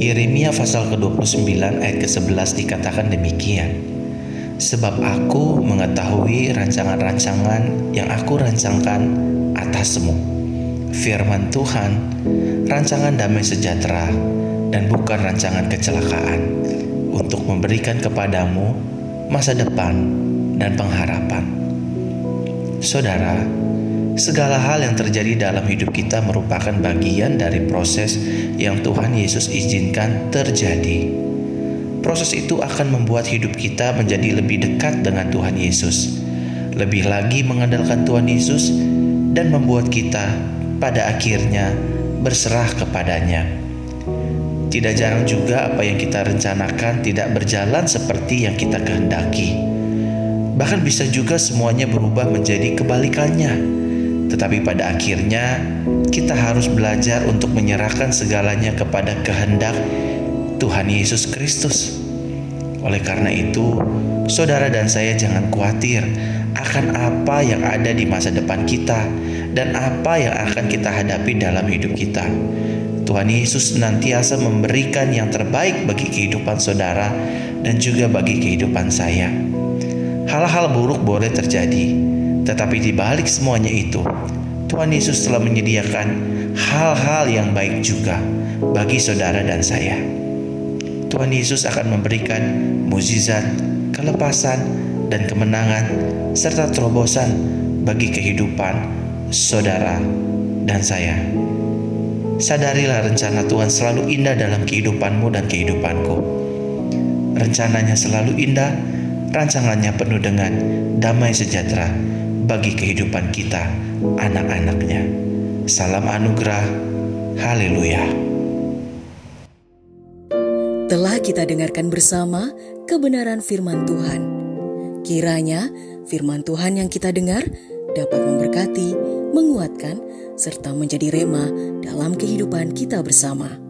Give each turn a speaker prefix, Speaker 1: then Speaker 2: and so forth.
Speaker 1: Yeremia pasal ke-29 ayat ke-11 dikatakan demikian. Sebab aku mengetahui rancangan-rancangan yang aku rancangkan atasmu. Firman Tuhan, rancangan damai sejahtera dan bukan rancangan kecelakaan untuk memberikan kepadamu masa depan dan pengharapan. Saudara, segala hal yang terjadi dalam hidup kita merupakan bagian dari proses yang Tuhan Yesus izinkan terjadi. Proses itu akan membuat hidup kita menjadi lebih dekat dengan Tuhan Yesus, lebih lagi mengandalkan Tuhan Yesus, dan membuat kita pada akhirnya berserah kepadanya. Tidak jarang juga apa yang kita rencanakan tidak berjalan seperti yang kita kehendaki. Bahkan bisa juga semuanya berubah menjadi kebalikannya. Tetapi pada akhirnya kita harus belajar untuk menyerahkan segalanya kepada kehendak Tuhan Yesus Kristus. Oleh karena itu, saudara dan saya jangan khawatir akan apa yang ada di masa depan kita dan apa yang akan kita hadapi dalam hidup kita. Tuhan Yesus senantiasa memberikan yang terbaik bagi kehidupan saudara dan juga bagi kehidupan saya. Hal-hal buruk boleh terjadi, tetapi di balik semuanya itu, Tuhan Yesus telah menyediakan hal-hal yang baik juga bagi saudara dan saya. Tuhan Yesus akan memberikan mukjizat, kelepasan, dan kemenangan serta terobosan bagi kehidupan saudara dan saya. Sadarilah rencana Tuhan selalu indah dalam kehidupanmu dan kehidupanku. Rencananya selalu indah, rancangannya penuh dengan damai sejahtera bagi kehidupan kita, anak-anaknya. Salam anugerah, haleluya.
Speaker 2: Telah kita dengarkan bersama kebenaran firman Tuhan. Kiranya firman Tuhan yang kita dengar dapat memberkati, menguatkan, serta menjadi rema dalam kehidupan kita bersama.